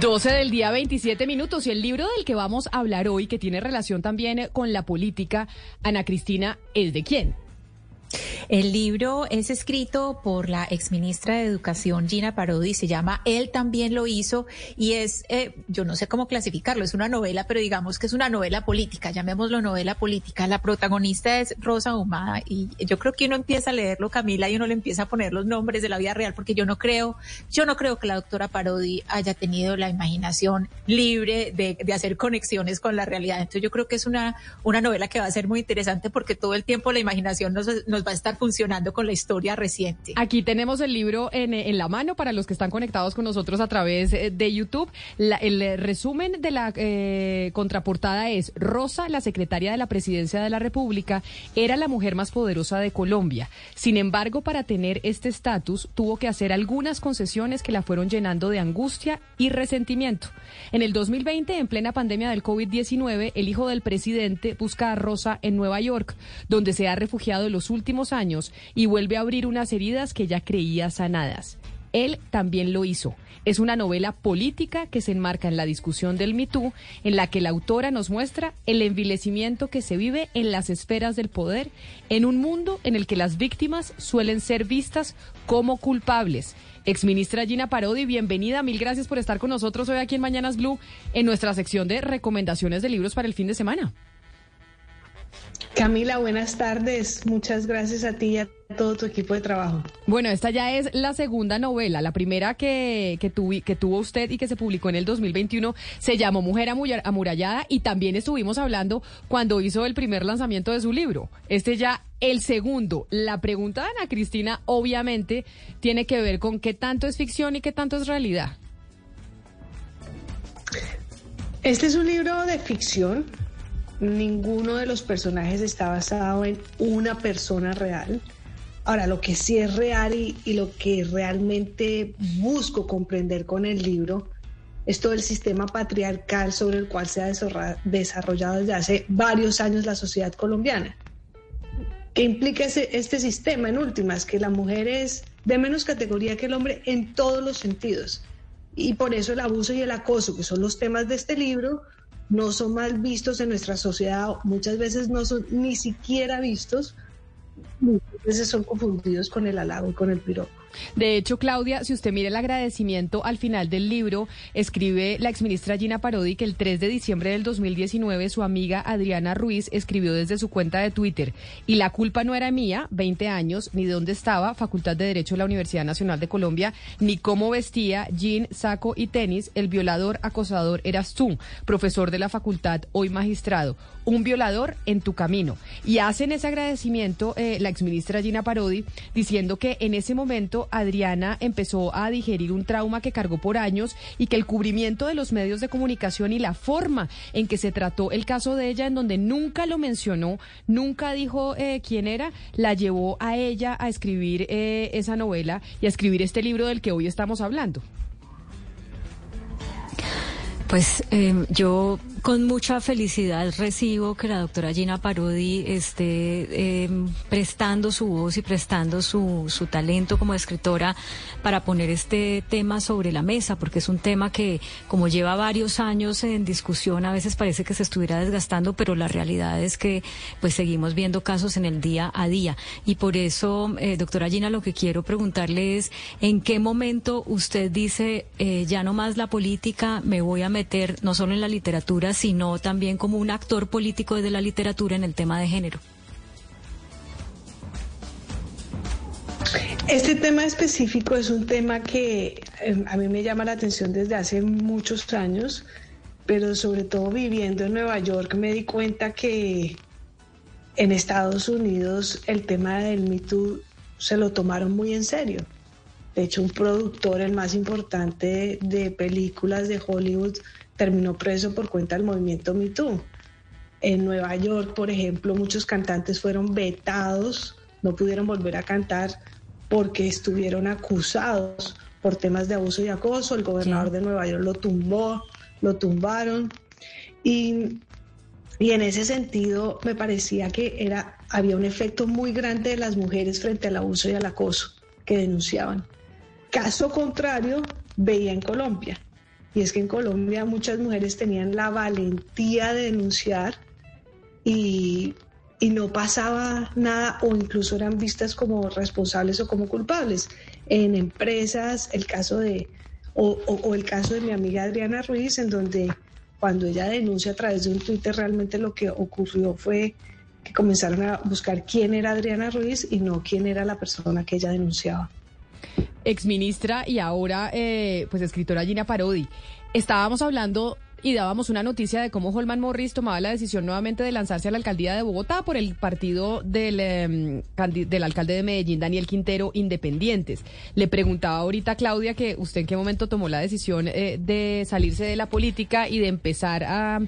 12 del día 27 minutos y el libro del que vamos a hablar hoy, que tiene relación también con la política, Ana Cristina, ¿es de quién? El libro es escrito por la exministra de Educación Gina Parodi, se llama Él también lo hizo y es, eh, yo no sé cómo clasificarlo, es una novela, pero digamos que es una novela política, llamémoslo novela política. La protagonista es Rosa Humada y yo creo que uno empieza a leerlo, Camila, y uno le empieza a poner los nombres de la vida real, porque yo no creo, yo no creo que la doctora Parodi haya tenido la imaginación libre de, de hacer conexiones con la realidad. Entonces yo creo que es una, una novela que va a ser muy interesante porque todo el tiempo la imaginación nos, nos va a estar funcionando con la historia reciente. Aquí tenemos el libro en, la mano para los que están conectados con nosotros a través eh, de YouTube. El eh, resumen de la eh, contraportada es Rosa, la secretaria de la Presidencia de la República, era la mujer más poderosa de Colombia. Sin embargo, para tener este estatus, tuvo que hacer algunas concesiones que la fueron llenando de angustia y resentimiento. En el 2020, en plena pandemia del COVID-19, el hijo del presidente busca a Rosa en Nueva York, donde se ha refugiado los últimos años y vuelve a abrir unas heridas que ya creía sanadas. Él también lo hizo. Es una novela política que se enmarca en la discusión del MeToo, en la que la autora nos muestra el envilecimiento que se vive en las esferas del poder, en un mundo en el que las víctimas suelen ser vistas como culpables. Exministra Gina Parodi, bienvenida. Mil gracias por estar con nosotros hoy aquí en Mañanas Blue en nuestra sección de recomendaciones de libros para el fin de semana. Camila, buenas tardes. Muchas gracias a ti y a todo tu equipo de trabajo. Bueno, esta ya es la segunda novela. La primera que, que, tuvi, que tuvo usted y que se publicó en el 2021 se llamó Mujer Amurallada y también estuvimos hablando cuando hizo el primer lanzamiento de su libro. Este ya el segundo. La pregunta de Ana Cristina obviamente tiene que ver con qué tanto es ficción y qué tanto es realidad. Este es un libro de ficción ninguno de los personajes está basado en una persona real. Ahora, lo que sí es real y, lo que realmente busco comprender con el libro es todo el sistema patriarcal sobre el cual se ha desarrollado desde hace varios años la sociedad colombiana. ¿Qué implica este sistema en últimas? Que la mujer es de menos categoría que el hombre en todos los sentidos. Y por eso el abuso y el acoso, que son los temas de este libro, no son mal vistos en nuestra sociedad, muchas veces no son ni siquiera vistos, muchas veces son confundidos con el halago y con el piropo. De hecho, Claudia, si usted mira el agradecimiento al final del libro, escribe la exministra Gina Parodi que el 3 de diciembre del 2019 su amiga Adriana Ruiz escribió desde su cuenta de Twitter, y la culpa no era mía, 20 años, ni de dónde estaba, Facultad de Derecho de la Universidad Nacional de Colombia, ni cómo vestía, jean, saco y tenis, el violador, acosador eras tú, profesor de la facultad, hoy magistrado, un violador en tu camino. Y hacen ese agradecimiento eh, la exministra Gina Parodi diciendo que en ese momento Adriana empezó a digerir un trauma que cargó por años y que el cubrimiento de los medios de comunicación y la forma en que se trató el caso de ella, en donde nunca lo mencionó, nunca dijo eh, quién era, la llevó a ella a escribir eh, esa novela y a escribir este libro del que hoy estamos hablando. Pues eh, yo con mucha felicidad recibo que la doctora Gina Parodi esté eh, prestando su voz y prestando su, su talento como escritora para poner este tema sobre la mesa, porque es un tema que, como lleva varios años en discusión, a veces parece que se estuviera desgastando, pero la realidad es que pues seguimos viendo casos en el día a día. Y por eso, eh, doctora Gina, lo que quiero preguntarle es, ¿en qué momento usted dice, eh, ya no más la política, me voy a meter no solo en la literatura, sino también como un actor político de la literatura en el tema de género? Este tema específico es un tema que eh, a mí me llama la atención desde hace muchos años, pero sobre todo viviendo en Nueva York me di cuenta que en Estados Unidos el tema del Me Too se lo tomaron muy en serio. De hecho, un productor, el más importante de, películas de Hollywood, terminó preso por cuenta del movimiento Me Too. En Nueva York, por ejemplo, muchos cantantes fueron vetados, no pudieron volver a cantar porque estuvieron acusados por temas de abuso y acoso. El gobernador de Nueva York lo tumbó, lo tumbaron. Y, y, en ese sentido me parecía que era, había un efecto muy grande de las mujeres frente al abuso y al acoso que denunciaban. Caso contrario, veía en Colombia. Y es que en Colombia muchas mujeres tenían la valentía de denunciar y, no pasaba nada o incluso eran vistas como responsables o como culpables. En empresas, el caso de, o, o el caso de mi amiga Adriana Ruiz, en donde cuando ella denuncia a través de un Twitter, realmente lo que ocurrió fue que comenzaron a buscar quién era Adriana Ruiz y no quién era la persona que ella denunciaba exministra y ahora eh, pues escritora Gina Parodi. Estábamos hablando y dábamos una noticia de cómo Holman Morris tomaba la decisión nuevamente de lanzarse a la alcaldía de Bogotá por el partido del, em, del alcalde de Medellín, Daniel Quintero, Independientes. Le preguntaba ahorita a Claudia que usted en qué momento tomó la decisión eh, de salirse de la política y de empezar a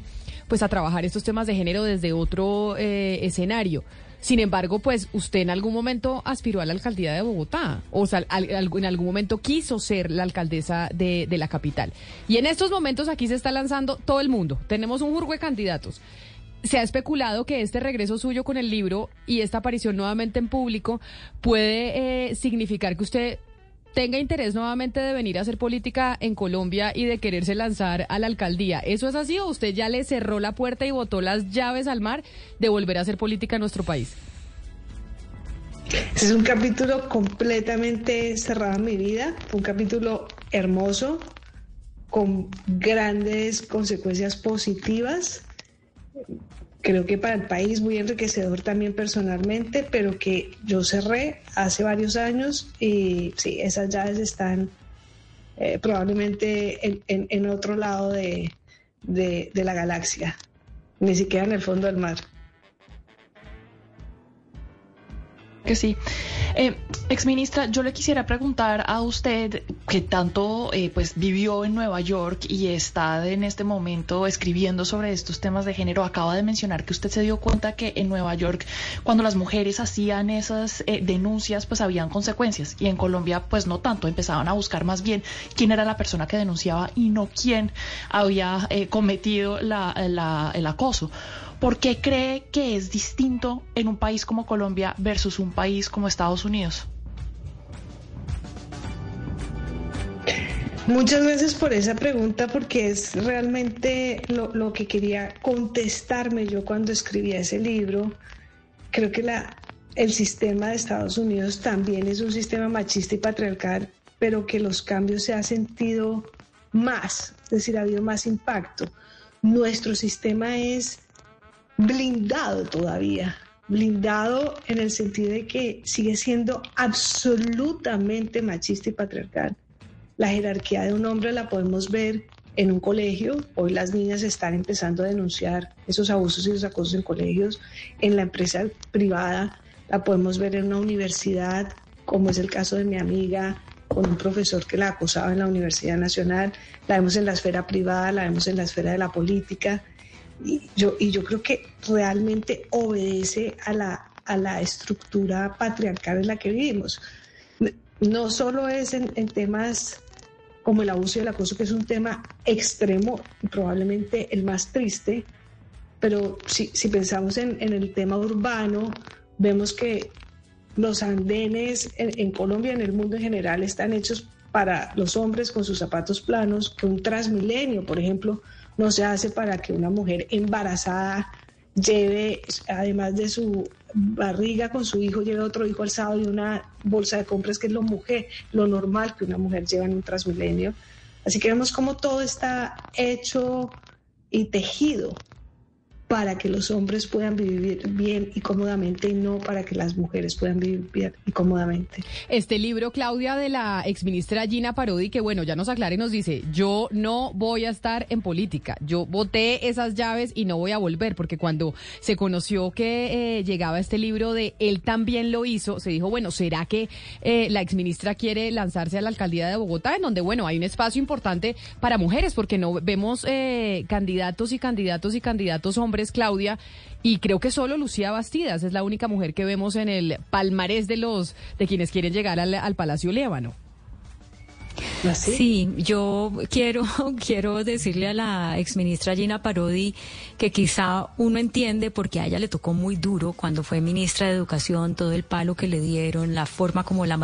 pues a trabajar estos temas de género desde otro eh, escenario. Sin embargo, pues usted en algún momento aspiró a la alcaldía de Bogotá, o sea, en algún momento quiso ser la alcaldesa de, la capital. Y en estos momentos aquí se está lanzando todo el mundo. Tenemos un jurgo de candidatos. Se ha especulado que este regreso suyo con el libro y esta aparición nuevamente en público puede eh, significar que usted tenga interés nuevamente de venir a hacer política en Colombia y de quererse lanzar a la alcaldía. ¿Eso es así o usted ya le cerró la puerta y botó las llaves al mar de volver a hacer política en nuestro país? es un capítulo completamente cerrado en mi vida, un capítulo hermoso, con grandes consecuencias positivas creo que para el país muy enriquecedor también personalmente, pero que yo cerré hace varios años y sí, esas llaves están eh, probablemente en, otro lado de la galaxia, ni siquiera en el fondo del mar. Que sí. Eh, exministra, yo le quisiera preguntar a usted que tanto eh, pues vivió en Nueva York y está en este momento escribiendo sobre estos temas de género. Acaba de mencionar que usted se dio cuenta que en Nueva York cuando las mujeres hacían esas eh, denuncias pues habían consecuencias y en Colombia pues no tanto. Empezaban a buscar más bien quién era la persona que denunciaba y no quién había eh, cometido la, la, el acoso. ¿Por qué cree que es distinto en un país como Colombia versus un país como Estados Unidos? Muchas veces por esa pregunta, porque es realmente lo, que quería contestarme yo cuando escribía ese libro. Creo que la, el sistema de Estados Unidos también es un sistema machista y patriarcal, pero que los cambios se han sentido más, es decir, ha habido más impacto. Nuestro sistema es blindado todavía, blindado en el sentido de que sigue siendo absolutamente machista y patriarcal. La jerarquía de un hombre la podemos ver en un colegio, hoy las niñas están empezando a denunciar esos abusos y los acosos en colegios, en la empresa privada la podemos ver en una universidad, como es el caso de mi amiga con un profesor que la acosaba en la Universidad Nacional, la vemos en la esfera privada, la vemos en la esfera de la política, y yo, y yo creo que realmente obedece a la, a la estructura patriarcal en la que vivimos. No solo es en, temas como el abuso y el acoso, que es un tema extremo probablemente el más triste, pero si, si pensamos en, en, el tema urbano, vemos que los andenes en, en, Colombia, en el mundo en general, están hechos para los hombres con sus zapatos planos, que un transmilenio, por ejemplo, no se hace para que una mujer embarazada lleve, además de su barriga con su hijo, lleve otro hijo alzado y una bolsa de compras, que es lo, mujer, lo normal que una mujer lleva en un transmilenio. Así que vemos cómo todo está hecho y tejido para que los hombres puedan vivir bien y cómodamente y no para que las mujeres puedan vivir bien y cómodamente. Este libro, Claudia, de la exministra Gina Parodi, que bueno, ya nos aclara y nos dice, yo no voy a estar en política, yo voté esas llaves y no voy a volver, porque cuando se conoció que eh, llegaba este libro de Él también lo hizo, se dijo, bueno, ¿será que eh, la exministra quiere lanzarse a la alcaldía de Bogotá, en donde, bueno, hay un espacio importante para mujeres, porque no vemos eh, candidatos y candidatos y candidatos hombres Claudia, y creo que solo Lucía Bastidas es la única mujer que vemos en el palmarés de los de quienes quieren llegar al, Palacio Lévano. ¿Ah, sí, yo quiero, quiero decirle a la exministra Gina Parodi que quizá uno entiende porque a ella le tocó muy duro cuando fue ministra de Educación, todo el palo que le dieron, la forma como la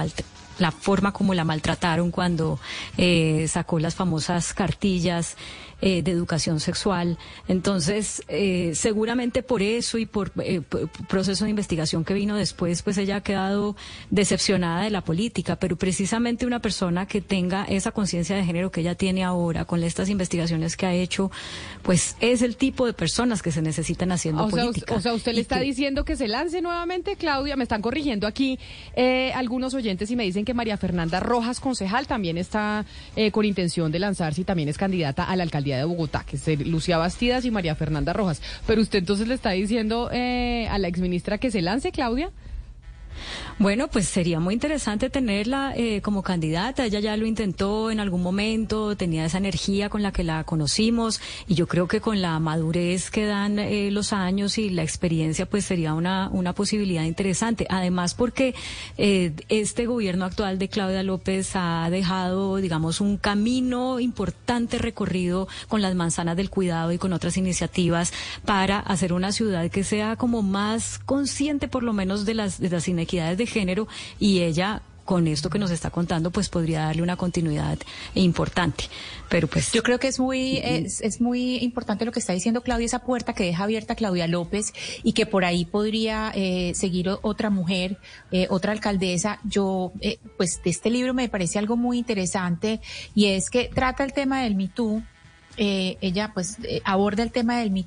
la forma como la maltrataron cuando eh, sacó las famosas cartillas eh, de educación sexual. Entonces, eh, seguramente por eso y por eh, proceso de investigación que vino después, pues ella ha quedado decepcionada de la política, pero precisamente una persona que tenga esa conciencia de género que ella tiene ahora con estas investigaciones que ha hecho, pues es el tipo de personas que se necesitan haciendo o política. Sea, o sea, usted le está diciendo que se lance nuevamente, Claudia, me están corrigiendo aquí algunos oyentes y me dicen que María Fernanda Rojas, concejal, también está con intención de lanzarse y también es candidata a la de Bogotá, que es Lucía Bastidas y María Fernanda Rojas. Pero usted entonces le está diciendo eh, a la exministra que se lance, Claudia. Bueno, pues sería muy interesante tenerla eh, como candidata. Ella ya lo intentó en algún momento, tenía esa energía con la que la conocimos y yo creo que con la madurez que dan eh, los años y la experiencia, pues sería una, una posibilidad interesante. Además, porque eh, este gobierno actual de Claudia López ha dejado, digamos, un camino importante recorrido con las manzanas del cuidado y con otras iniciativas para hacer una ciudad que sea como más consciente, por lo menos, de las, de las inequidades de género y ella con esto que nos está contando, pues podría darle una continuidad importante. Pero pues yo creo que es muy es, muy importante lo que está diciendo Claudia esa puerta que deja abierta Claudia López y que por ahí podría eh, seguir otra mujer, eh, otra alcaldesa. Yo eh, pues de este libro me parece algo muy interesante y es que trata el tema del Me ella pues aborda el tema del Me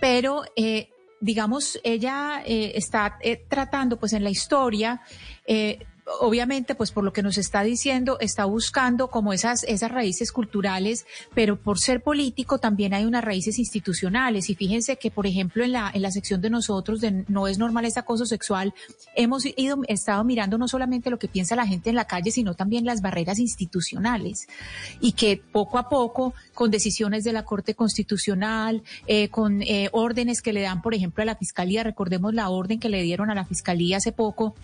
pero digamos, ella eh, está eh, tratando pues en la historia eh, obviamente, pues por lo que nos está diciendo, está buscando como esas, esas raíces culturales, pero por ser político también hay unas raíces institucionales. Y fíjense que, por ejemplo, en la, en la sección de nosotros de No es normal ese acoso sexual, hemos ido, estado mirando no solamente lo que piensa la gente en la calle, sino también las barreras institucionales. Y que poco a poco, con decisiones de la Corte Constitucional, eh, con eh, órdenes que le dan, por ejemplo, a la Fiscalía, recordemos la orden que le dieron a la Fiscalía hace poco,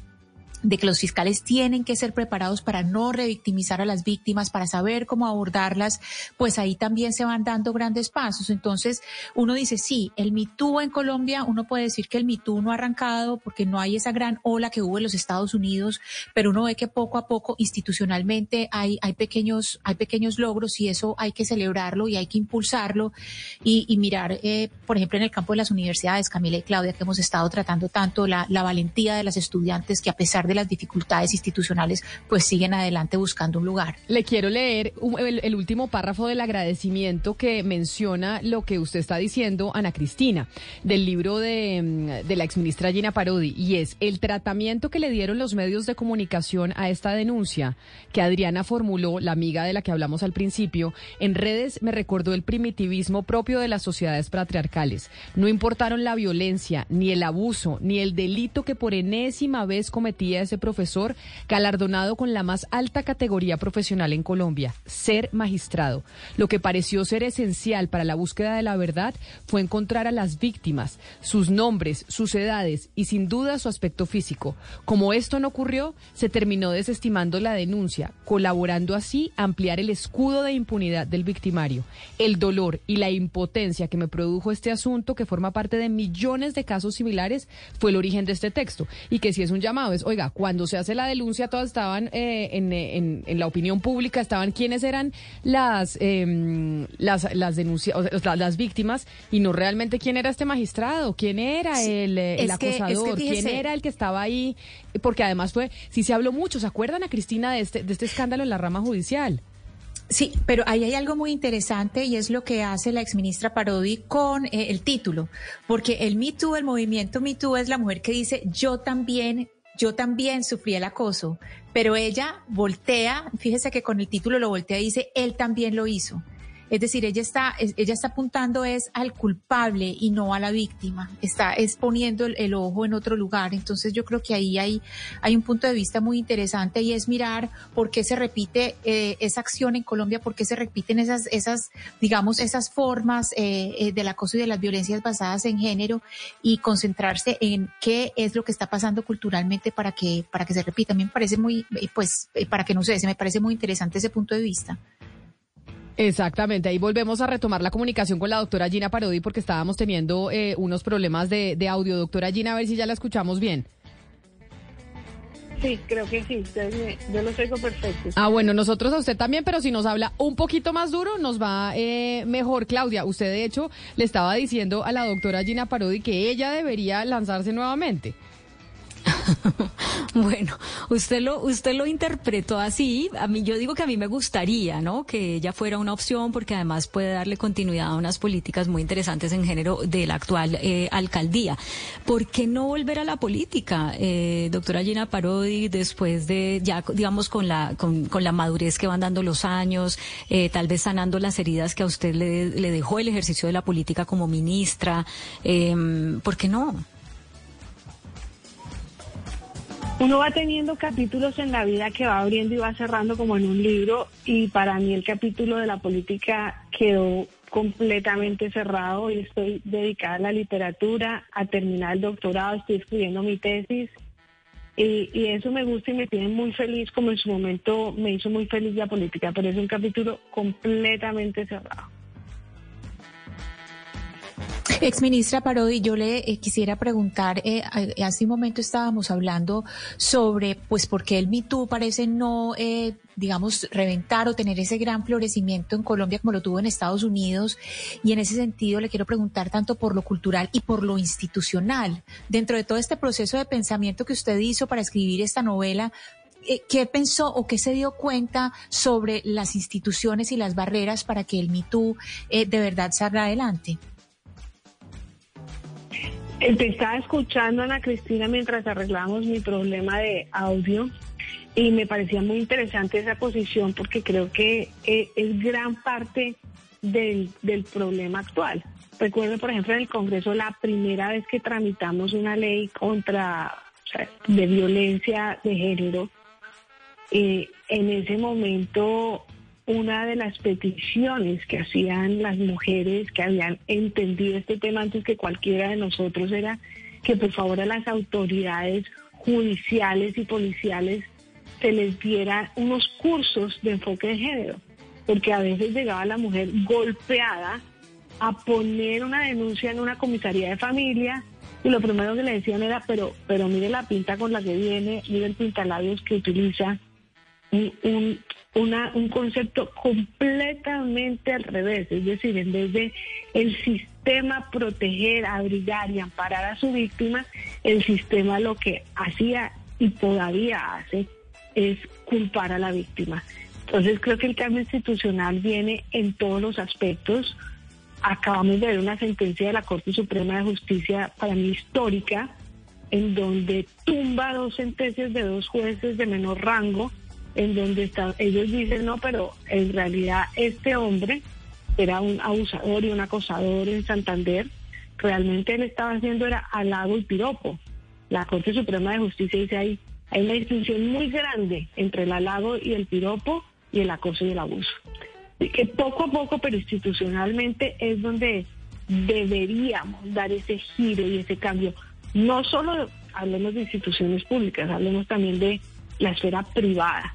de que los fiscales tienen que ser preparados para no revictimizar a las víctimas, para saber cómo abordarlas, pues ahí también se van dando grandes pasos. Entonces, uno dice, sí, el MeToo en Colombia, uno puede decir que el MeToo no ha arrancado porque no hay esa gran ola que hubo en los Estados Unidos, pero uno ve que poco a poco institucionalmente hay, hay, pequeños, hay pequeños logros y eso hay que celebrarlo y hay que impulsarlo y, mirar, eh, por ejemplo, en el campo de las universidades, Camila y Claudia, que hemos estado tratando tanto la, la valentía de las estudiantes que a pesar de las dificultades institucionales, pues siguen adelante buscando un lugar. Le quiero leer el, último párrafo del agradecimiento que menciona lo que usted está diciendo, Ana Cristina, del libro de, mm, de la exministra Gina Parodi, y es el tratamiento que le dieron los medios de comunicación a esta denuncia que Adriana formuló, la amiga de la que hablamos al principio, en redes me recordó el primitivismo propio de las sociedades patriarcales. No importaron la violencia, ni el abuso, ni el delito que por enésima vez cometía ese profesor galardonado con la más alta categoría profesional en Colombia, ser magistrado. Lo que pareció ser esencial para la búsqueda de la verdad fue encontrar a las víctimas, sus nombres, sus edades y sin duda su aspecto físico. Como esto no ocurrió, se terminó desestimando la denuncia, colaborando así a ampliar el escudo de impunidad del victimario. El dolor y la impotencia que me produjo este asunto, que forma parte de millones de casos similares, fue el origen de este texto. Y que si es un llamado, es, oiga, cuando se hace la denuncia, todas estaban eh, en, en, la opinión pública, estaban quiénes eran las, eh, las, las, las víctimas y no realmente quién era este magistrado, quién era el, eh, el acosador, quién era el que estaba ahí, porque además fue, sí se habló mucho, ¿se acuerdan a Cristina de este, de este escándalo en la rama judicial? Sí, pero ahí hay algo muy interesante y es lo que hace la exministra Parodi con eh, el título, porque el Me Too, el movimiento Me Too es la mujer que dice yo también, yo también sufrí el acoso, pero ella voltea, fíjese que con el título lo voltea y dice él también lo hizo. Es decir, ella está, ella está apuntando es al culpable y no a la víctima. Está exponiendo el, ojo en otro lugar. Entonces yo creo que ahí hay, hay un punto de vista muy interesante y es mirar por qué se repite eh, esa acción en Colombia, por qué se repiten esas, esas, digamos, esesas formas eh, eh, del acoso y de las violencias basadas en género y concentrarse en qué es lo que está pasando culturalmente para que, para que se repita. A mí me parece muy, pues, para que no se me parece muy interesante ese punto de vista. Exactamente, ahí volvemos a retomar la comunicación con la doctora Gina Parodi porque estábamos teniendo eh, unos problemas de, audio. Doctora Gina, a ver si ya la escuchamos bien. Sí, creo que sí, yo lo tengo perfecto. Ah, bueno, nosotros a usted también, pero si nos habla un poquito más duro, nos va eh, mejor. Claudia, usted de hecho le estaba diciendo a la doctora Gina Parodi que ella debería lanzarse nuevamente. bueno, usted lo, usted lo interpretó así. A mí, yo digo que a mí me gustaría, ¿no? Que ella fuera una opción porque además puede darle continuidad a unas políticas muy interesantes en género de la actual eh, alcaldía. ¿Por qué no volver a la política, eh, doctora Gina Parodi, después de ya, digamos, con la, con, con la madurez que van dando los años, eh, tal vez sanando las heridas que a usted le, le dejó el ejercicio de la política como ministra? Eh, ¿Por qué no? Uno va teniendo capítulos en la vida que va abriendo y va cerrando como en un libro y para mí el capítulo de la política quedó completamente cerrado y estoy dedicada a la literatura, a terminar el doctorado, estoy escribiendo mi tesis y, eso me gusta y me tiene muy feliz como en su momento me hizo muy feliz la política, pero es un capítulo completamente cerrado. Ex ministra Parodi, yo le eh, quisiera preguntar, eh, hace un momento estábamos hablando sobre, pues, por qué el MeToo parece no, eh, digamos, reventar o tener ese gran florecimiento en Colombia como lo tuvo en Estados Unidos. Y en ese sentido le quiero preguntar tanto por lo cultural y por lo institucional. Dentro de todo este proceso de pensamiento que usted hizo para escribir esta novela, eh, ¿qué pensó o qué se dio cuenta sobre las instituciones y las barreras para que el MeToo eh, de verdad salga adelante? Te estaba escuchando, Ana Cristina, mientras arreglábamos mi problema de audio y me parecía muy interesante esa posición porque creo que eh, es gran parte del, del problema actual. Recuerdo, por ejemplo, en el Congreso la primera vez que tramitamos una ley contra de violencia de género, eh, en ese momento una de las peticiones que hacían las mujeres que habían entendido este tema antes que cualquiera de nosotros era que por favor a las autoridades judiciales y policiales se les diera unos cursos de enfoque de género, porque a veces llegaba la mujer golpeada a poner una denuncia en una comisaría de familia y lo primero que le decían era, pero, pero mire la pinta con la que viene, mire el pintalabios que utiliza, un, una, un concepto completamente al revés, es decir, en vez de el sistema proteger, abrigar y amparar a su víctima, el sistema lo que hacía y todavía hace es culpar a la víctima. Entonces creo que el cambio institucional viene en todos los aspectos. Acabamos de ver una sentencia de la Corte Suprema de Justicia para mí histórica, en donde tumba dos sentencias de dos jueces de menor rango en donde está, ellos dicen, no, pero en realidad este hombre era un abusador y un acosador en Santander, realmente él estaba haciendo era halago y piropo. La Corte Suprema de Justicia dice ahí, hay una distinción muy grande entre el halago y el piropo y el acoso y el abuso. Y que poco a poco, pero institucionalmente, es donde deberíamos dar ese giro y ese cambio. No solo hablemos de instituciones públicas, hablemos también de la esfera privada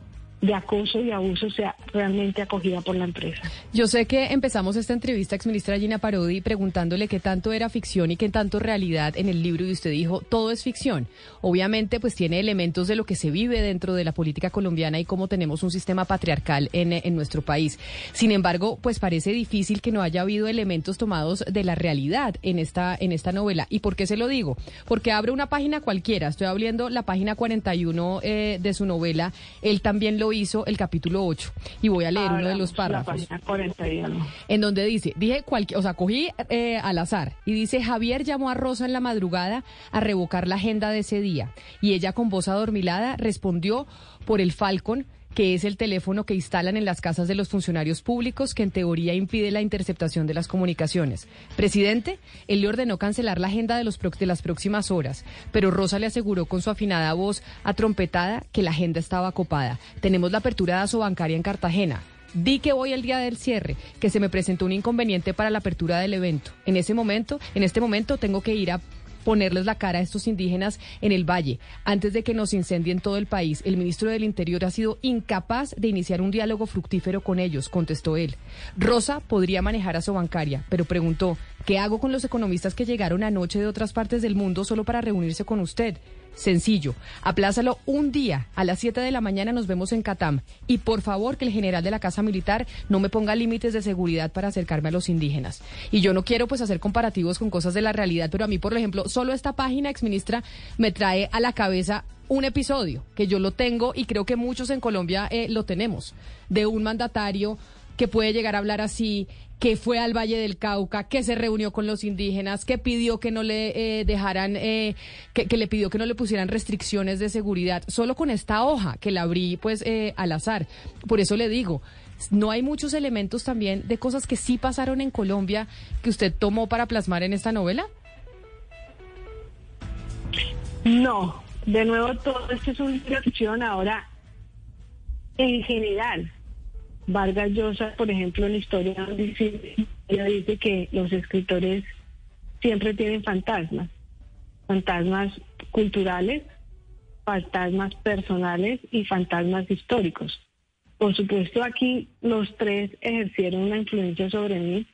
de acoso y abuso sea realmente acogida por la empresa. Yo sé que empezamos esta entrevista, exministra Gina Parodi, preguntándole qué tanto era ficción y qué tanto realidad en el libro y usted dijo, todo es ficción. Obviamente, pues tiene elementos de lo que se vive dentro de la política colombiana y cómo tenemos un sistema patriarcal en, en nuestro país. Sin embargo, pues parece difícil que no haya habido elementos tomados de la realidad en esta, en esta novela. ¿Y por qué se lo digo? Porque abre una página cualquiera, estoy abriendo la página 41 eh, de su novela, él también lo hizo el capítulo 8 y voy a leer uno de los párrafos La página 41. en donde dice, dije cualquier, o sea, cogí eh, al azar y dice, Javier llamó a Rosa en la madrugada a revocar la agenda de ese día y ella con voz adormilada respondió por el Falcon que es el teléfono que instalan en las casas de los funcionarios públicos que en teoría impide la interceptación de las comunicaciones. Presidente, él le ordenó cancelar la agenda de, los de las próximas horas, pero Rosa le aseguró con su afinada voz atrompetada que la agenda estaba copada. Tenemos la apertura de Asobancaria en Cartagena. Di que voy el día del cierre, que se me presentó un inconveniente para la apertura del evento. En ese momento, en este momento tengo que ir a ponerles la cara a estos indígenas en el valle antes de que nos incendien todo el país. El ministro del Interior ha sido incapaz de iniciar un diálogo fructífero con ellos, contestó él. Rosa podría manejar a su bancaria, pero preguntó, ¿qué hago con los economistas que llegaron anoche de otras partes del mundo solo para reunirse con usted? Sencillo, aplázalo un día. A las 7 de la mañana nos vemos en Catam. Y por favor que el general de la Casa Militar no me ponga límites de seguridad para acercarme a los indígenas. Y yo no quiero pues hacer comparativos con cosas de la realidad, pero a mí, por ejemplo, solo esta página, exministra, me trae a la cabeza un episodio que yo lo tengo y creo que muchos en Colombia eh, lo tenemos, de un mandatario que puede llegar a hablar así, que fue al Valle del Cauca, que se reunió con los indígenas, que pidió que no le eh, dejaran, eh, que, le pidió que no le pusieran restricciones de seguridad, solo con esta hoja que la abrí pues eh, al azar. Por eso le digo, no hay muchos elementos también de cosas que sí pasaron en Colombia que usted tomó para plasmar en esta novela. No, de nuevo todo esto es una ficción ahora en general. Vargas Llosa, por ejemplo, en la historia ella dice que los escritores siempre tienen fantasmas, fantasmas culturales, fantasmas personales y fantasmas históricos. Por supuesto, aquí los tres ejercieron una influencia sobre mí,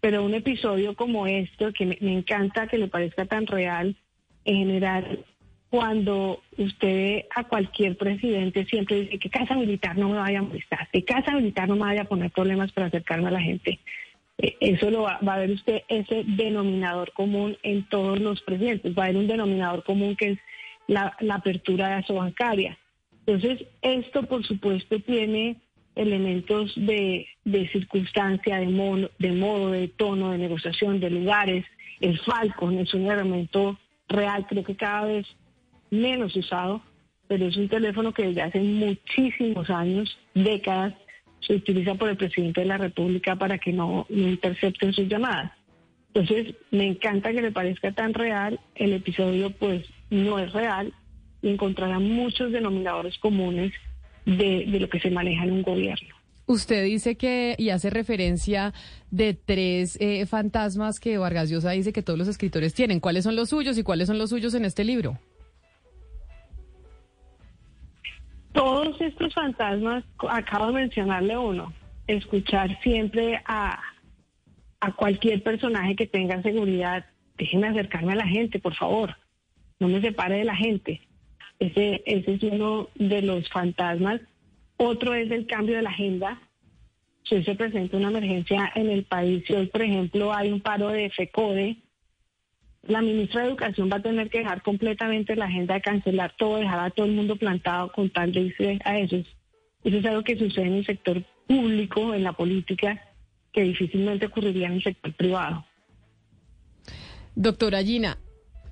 pero un episodio como esto, que me encanta que le parezca tan real, en general, cuando usted ve a cualquier presidente siempre dice que casa militar no me vaya a molestar, que casa militar no me vaya a poner problemas para acercarme a la gente. Eh, Eso lo va, va a ver usted, ese denominador común en todos los presidentes. Va a haber un denominador común que es la, apertura de la bancaria. Entonces, esto por supuesto tiene elementos de, de circunstancia, de, mono, de modo, de tono, de negociación, de lugares. El Falcon es un elemento real, creo que cada vez menos usado, pero es un teléfono que desde hace muchísimos años, décadas, se utiliza por el presidente de la República para que no, no intercepten sus llamadas. Entonces, me encanta que le parezca tan real. El episodio, pues, no es real y encontrará muchos denominadores comunes de, lo que se maneja en un gobierno. Usted dice que, y hace referencia de tres eh, fantasmas que Vargas Llosa dice que todos los escritores tienen. ¿Cuáles son los suyos y cuáles son los suyos en este libro? Todos estos fantasmas, acabo de mencionarle uno, escuchar siempre a, a cualquier personaje que tenga seguridad, déjenme acercarme a la gente, por favor, no me separe de la gente. Ese, ese es uno de los fantasmas. Otro es el cambio de la agenda. Si se presenta una emergencia en el país, si hoy, por ejemplo, hay un paro de FECODE, la ministra de Educación va a tener que dejar completamente la agenda de cancelar todo, dejar a todo el mundo plantado con tal de irse a eso. Eso es algo que sucede en el sector público, en la política, que difícilmente ocurriría en el sector privado. Doctora Gina,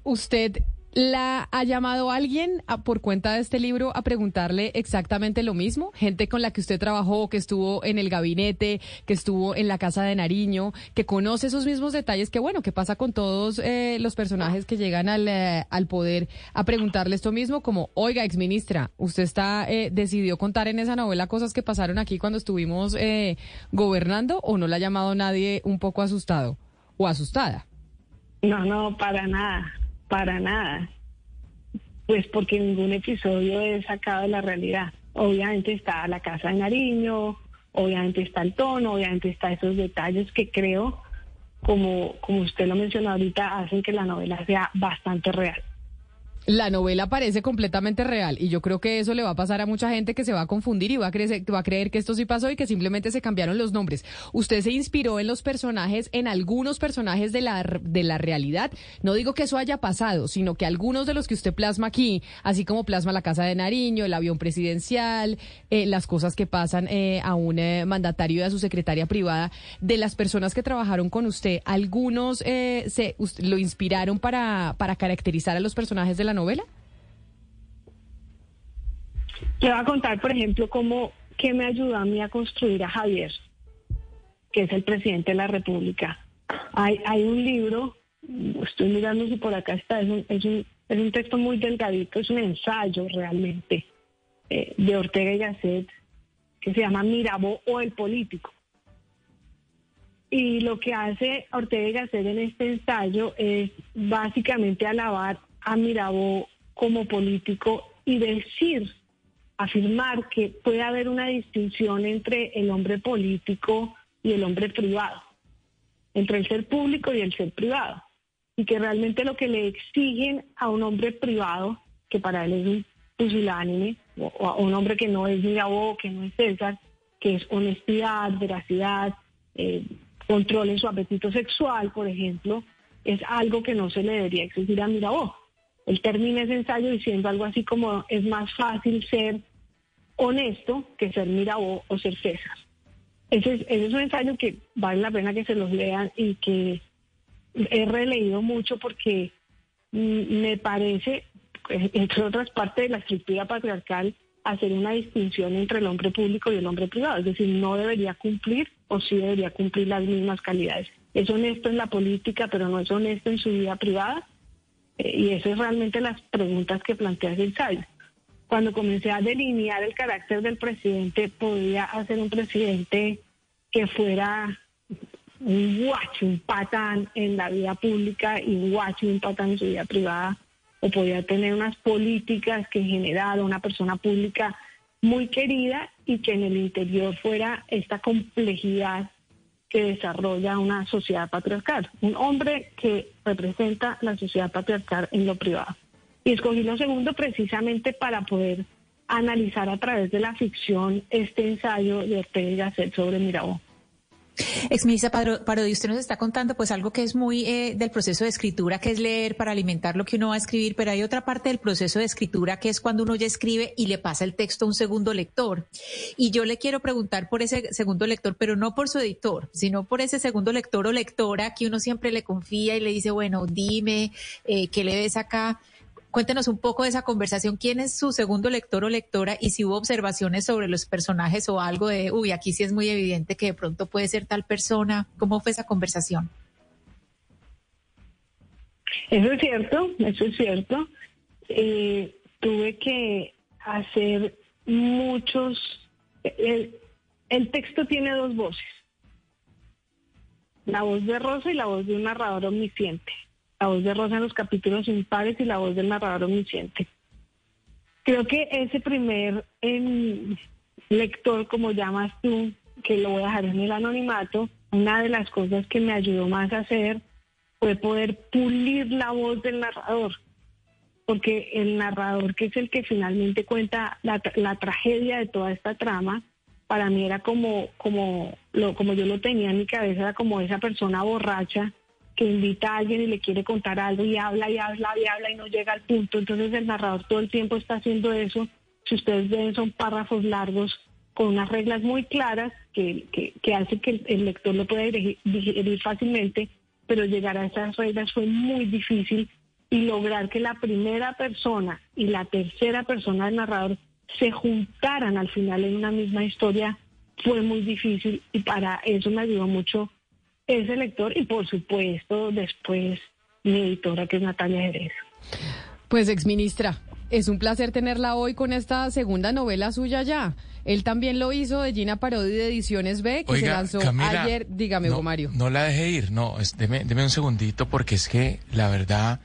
¿usted la ha llamado alguien por cuenta de este libro a preguntarle exactamente lo mismo? Gente con la que usted trabajó, que estuvo en el gabinete, que estuvo en la casa de Nariño, que conoce esos mismos detalles, que bueno, que pasa con todos eh, los personajes que llegan al, eh, poder a preguntarle esto mismo, como, oiga, exministra, ¿usted está eh, decidió contar en esa novela cosas que pasaron aquí cuando estuvimos eh, gobernando o no la ha llamado nadie un poco asustado o asustada? No, no, para nada, para nada. pues porque ningún episodio es sacado de la realidad. Obviamente está la casa de Nariño, obviamente está el tono, obviamente está esos detalles que creo, como, como usted lo mencionó ahorita, hacen que la novela sea bastante real. La novela parece completamente real y yo creo que eso le va a pasar a mucha gente que se va a confundir y va a, creer, va a creer que esto sí pasó y que simplemente se cambiaron los nombres. Usted se inspiró en los personajes, en algunos personajes de la, de la realidad. No digo que eso haya pasado, sino que algunos de los que usted plasma aquí, así como plasma la Casa de Nariño, el avión presidencial, eh, las cosas que pasan eh, a un eh, mandatario y a su secretaria privada, de las personas que trabajaron con usted, algunos se lo inspiraron para, para caracterizar a los personajes de la novela? Le voy a contar, por ejemplo, cómo que me ayudó a mí a construir a Javier, que es el presidente de la República. Hay, un libro, estoy mirando si por acá está, es un, es un, es un texto muy delgadito, es un ensayo realmente eh, de Ortega y Gasset, que se llama Mirabó o el político. Y lo que hace Ortega y Gasset en este ensayo es básicamente alabar a Mirabeau como político y decir, afirmar que puede haber una distinción entre el hombre político y el hombre privado, entre el ser público y el ser privado, y que realmente lo que le exigen a un hombre privado, que para él es un pusilánime, o a un hombre que no es Mirabeau, que no es César, que es honestidad, veracidad, eh, control en su apetito sexual, por ejemplo, es algo que no se le debería exigir a Mirabeau. Él termina ese ensayo diciendo algo así como es más fácil ser honesto que ser Mirabeau o ser César. Ese es, un ensayo que vale la pena que se los lean y que he releído mucho porque mm, me parece, entre otras partes de la escritura patriarcal, hacer una distinción entre el hombre público y el hombre privado. Es decir, no debería cumplir o sí debería cumplir las mismas calidades. Es honesto en la política, pero no es honesto en su vida privada y eso es realmente las preguntas que plantea ensayo. Cuando comencé a delinear el carácter del presidente, podía hacer un presidente que fuera un guacho, un patán en la vida pública y un guacho, un patán en su vida privada, o podía tener unas políticas que generara una persona pública muy querida y que en el interior fuera esta complejidad que desarrolla una sociedad patriarcal, un hombre que representa la sociedad patriarcal en lo privado. Y escogí lo segundo precisamente para poder analizar a través de la ficción este ensayo de Ortega y Gasset sobre Mirabeau. Exministra Parodi, usted nos está contando pues algo que es muy eh, del proceso de escritura, que es leer para alimentar lo que uno va a escribir, pero hay otra parte del proceso de escritura que es cuando uno ya escribe y le pasa el texto a un segundo lector. Y yo le quiero preguntar por ese segundo lector, pero no por su editor, sino por ese segundo lector o lectora que uno siempre le confía y le dice, bueno, dime, eh, ¿qué le ves acá? Cuéntenos un poco de esa conversación. ¿Quién es su segundo lector o lectora? Y si hubo observaciones sobre los personajes o algo de, uy, aquí sí es muy evidente que de pronto puede ser tal persona. ¿Cómo fue esa conversación? Eso es cierto, eso es cierto. Eh, tuve que hacer muchos... El, el texto tiene dos voces. La voz de Rosa y la voz de un narrador omnisciente la voz de Rosa en los capítulos impares y la voz del narrador omnisciente. Creo que ese primer em, lector, como llamas tú, que lo voy a dejar en el anonimato, una de las cosas que me ayudó más a hacer fue poder pulir la voz del narrador, porque el narrador, que es el que finalmente cuenta la, tragedia de toda esta trama, para mí era como, como, como yo lo tenía en mi cabeza, era como esa persona borracha que invita a alguien y le quiere contar algo y habla y habla y habla y no llega al punto. Entonces el narrador todo el tiempo está haciendo eso. Si ustedes ven, son párrafos largos con unas reglas muy claras que, que, que hacen que el, lector lo pueda digerir fácilmente, pero llegar a esas reglas fue muy difícil y lograr que la primera persona y la tercera persona del narrador se juntaran al final en una misma historia fue muy difícil y para eso me ayudó mucho ese lector y por supuesto después mi editora que es Natalia Jerez. Pues exministra, es un placer tenerla hoy con esta segunda novela suya ya. Él también lo hizo de Gina Parodi de Ediciones B, que se lanzó ayer. Dígame, no, Mario. No la deje ir, no, deme, un segundito porque es que la verdad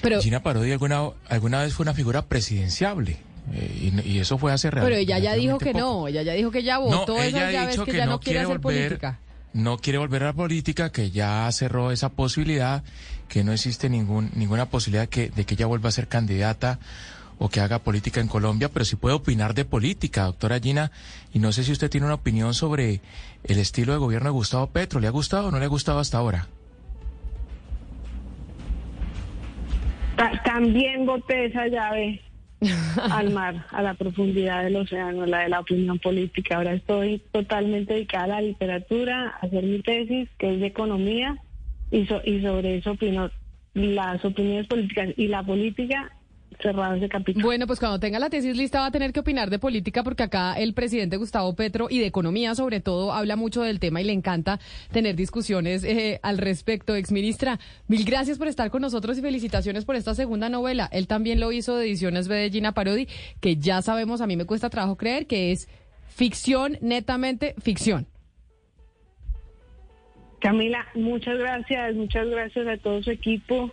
Pero- Gina Parodi alguna, alguna vez fue una figura presidenciable. eh, y, y eso fue hace real- Pero ella ya dijo que poco. no, ella ya dijo que ya No, votó ella esas ha llaves dicho que, que ya no no quiere quiere hacer volver- política. No quiere volver a la política, que ya cerró esa posibilidad, que no existe ningún, ninguna posibilidad de que ella vuelva a ser candidata o que haga política en Colombia, pero sí puede opinar de política, doctora Gina. Y no sé si usted tiene una opinión sobre el estilo de gobierno de Gustavo Petro. ¿Le ha gustado o no le ha gustado hasta ahora? Ta- También boté esa llave al mar, a la profundidad del océano, la de la opinión política. Ahora estoy totalmente dedicada a la literatura, a hacer mi tesis, que es de economía, y, so- y sobre eso opino las opiniones políticas y la política cerrado ese capítulo. Bueno, pues cuando tenga la tesis lista va a tener que opinar de política porque acá el presidente Gustavo Petro y de economía sobre todo habla mucho del tema y le encanta tener discusiones eh, al respecto. Exministra, mil gracias por estar con nosotros y felicitaciones por esta segunda novela. Él también lo hizo de Ediciones B de Gina Parodi, que ya sabemos, a mí me cuesta trabajo creer que es ficción, netamente ficción. Camila, muchas gracias, muchas gracias a todo su equipo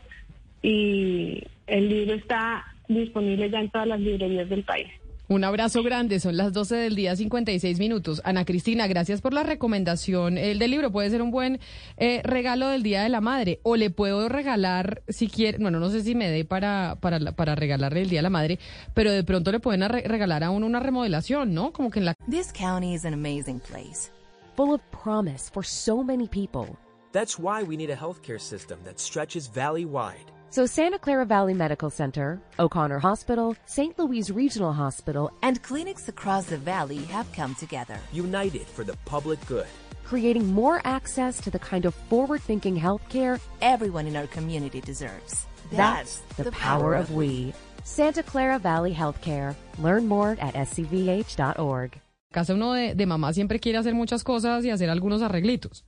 y el libro está disponible ya en todas las librerías del país. Un abrazo grande, son las 12 del día, 56 minutos. Ana Cristina, gracias por la recomendación. El del libro puede ser un buen eh, regalo del Día de la Madre. O le puedo regalar, si quiere, bueno, no sé si me dé para, para, para regalarle el Día de la Madre, pero de pronto le pueden arre- regalar a uno una remodelación, ¿no? Como que en la This county is an amazing place. full of promise for so many people. That's why we need a healthcare system that stretches valley wide. So Santa Clara Valley Medical Center, O'Connor Hospital, St. Louis Regional Hospital, And clinics across the valley have come together. United for the public good. creating more access to the kind of forward-thinking healthcare Everyone in our community deserves. that's the power of we. Santa Clara Valley Healthcare. Learn more at scvh.org. casa uno de, de mamá siempre quiere hacer muchas cosas y hacer algunos arreglitos.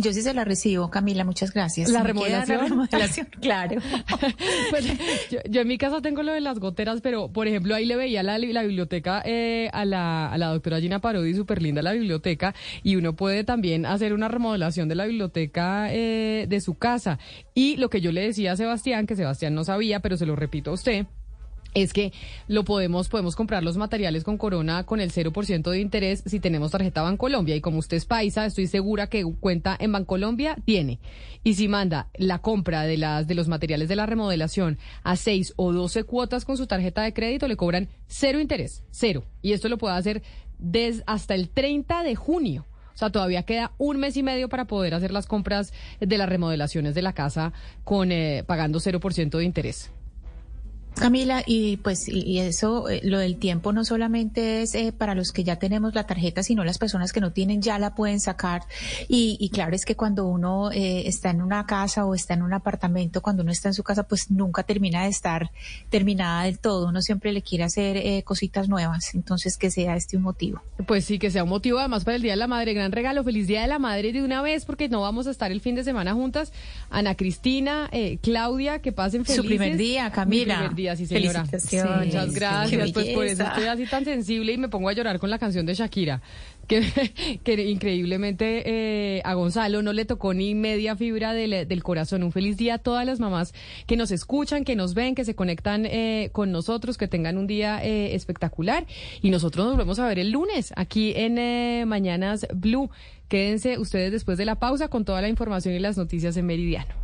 Yo sí se la recibo, Camila, muchas gracias. ¿La remodelación? La remodelación, claro. Pues yo, yo en mi casa tengo lo de las goteras, pero por ejemplo ahí le veía la, la biblioteca eh, a, la, a la doctora Gina Parodi, súper linda la biblioteca, y uno puede también hacer una remodelación de la biblioteca eh, de su casa. Y lo que yo le decía a Sebastián, que Sebastián no sabía, pero se lo repito a usted, es que lo podemos, podemos comprar los materiales con Corona con el 0% de interés si tenemos tarjeta Bancolombia. Y como usted es paisa, estoy segura que cuenta en Bancolombia tiene. Y si manda la compra de las, de los materiales de la remodelación a 6 o 12 cuotas con su tarjeta de crédito, le cobran cero interés, cero. Y esto lo puede hacer desde hasta el 30 de junio. O sea, todavía queda un mes y medio para poder hacer las compras de las remodelaciones de la casa con eh, pagando 0% de interés. Camila, y pues y, eso, eh, lo del tiempo no solamente es eh, para los que ya tenemos la tarjeta, sino las personas que no tienen ya la pueden sacar. Y, y claro es que cuando uno eh, está en una casa o está en un apartamento, cuando uno está en su casa, pues nunca termina de estar terminada del todo. Uno siempre le quiere hacer eh, cositas nuevas. Entonces, que sea este un motivo. Pues sí, que sea un motivo además para el Día de la Madre. Gran regalo, feliz Día de la Madre de una vez, porque no vamos a estar el fin de semana juntas. Ana Cristina, eh, Claudia, que pasen felices. Su primer día, Camila. Mi primer día, sí, señora. Muchas gracias. Pues por eso estoy así tan sensible y me pongo a llorar con la canción de Shakira. Que, que increíblemente eh, a Gonzalo no le tocó ni media fibra del, del corazón. Un feliz día a todas las mamás que nos escuchan, que nos ven, que se conectan eh, con nosotros, que tengan un día eh, espectacular. Y nosotros nos volvemos a ver el lunes aquí en eh, Mañanas Blue. Quédense ustedes después de la pausa con toda la información y las noticias en Meridiano.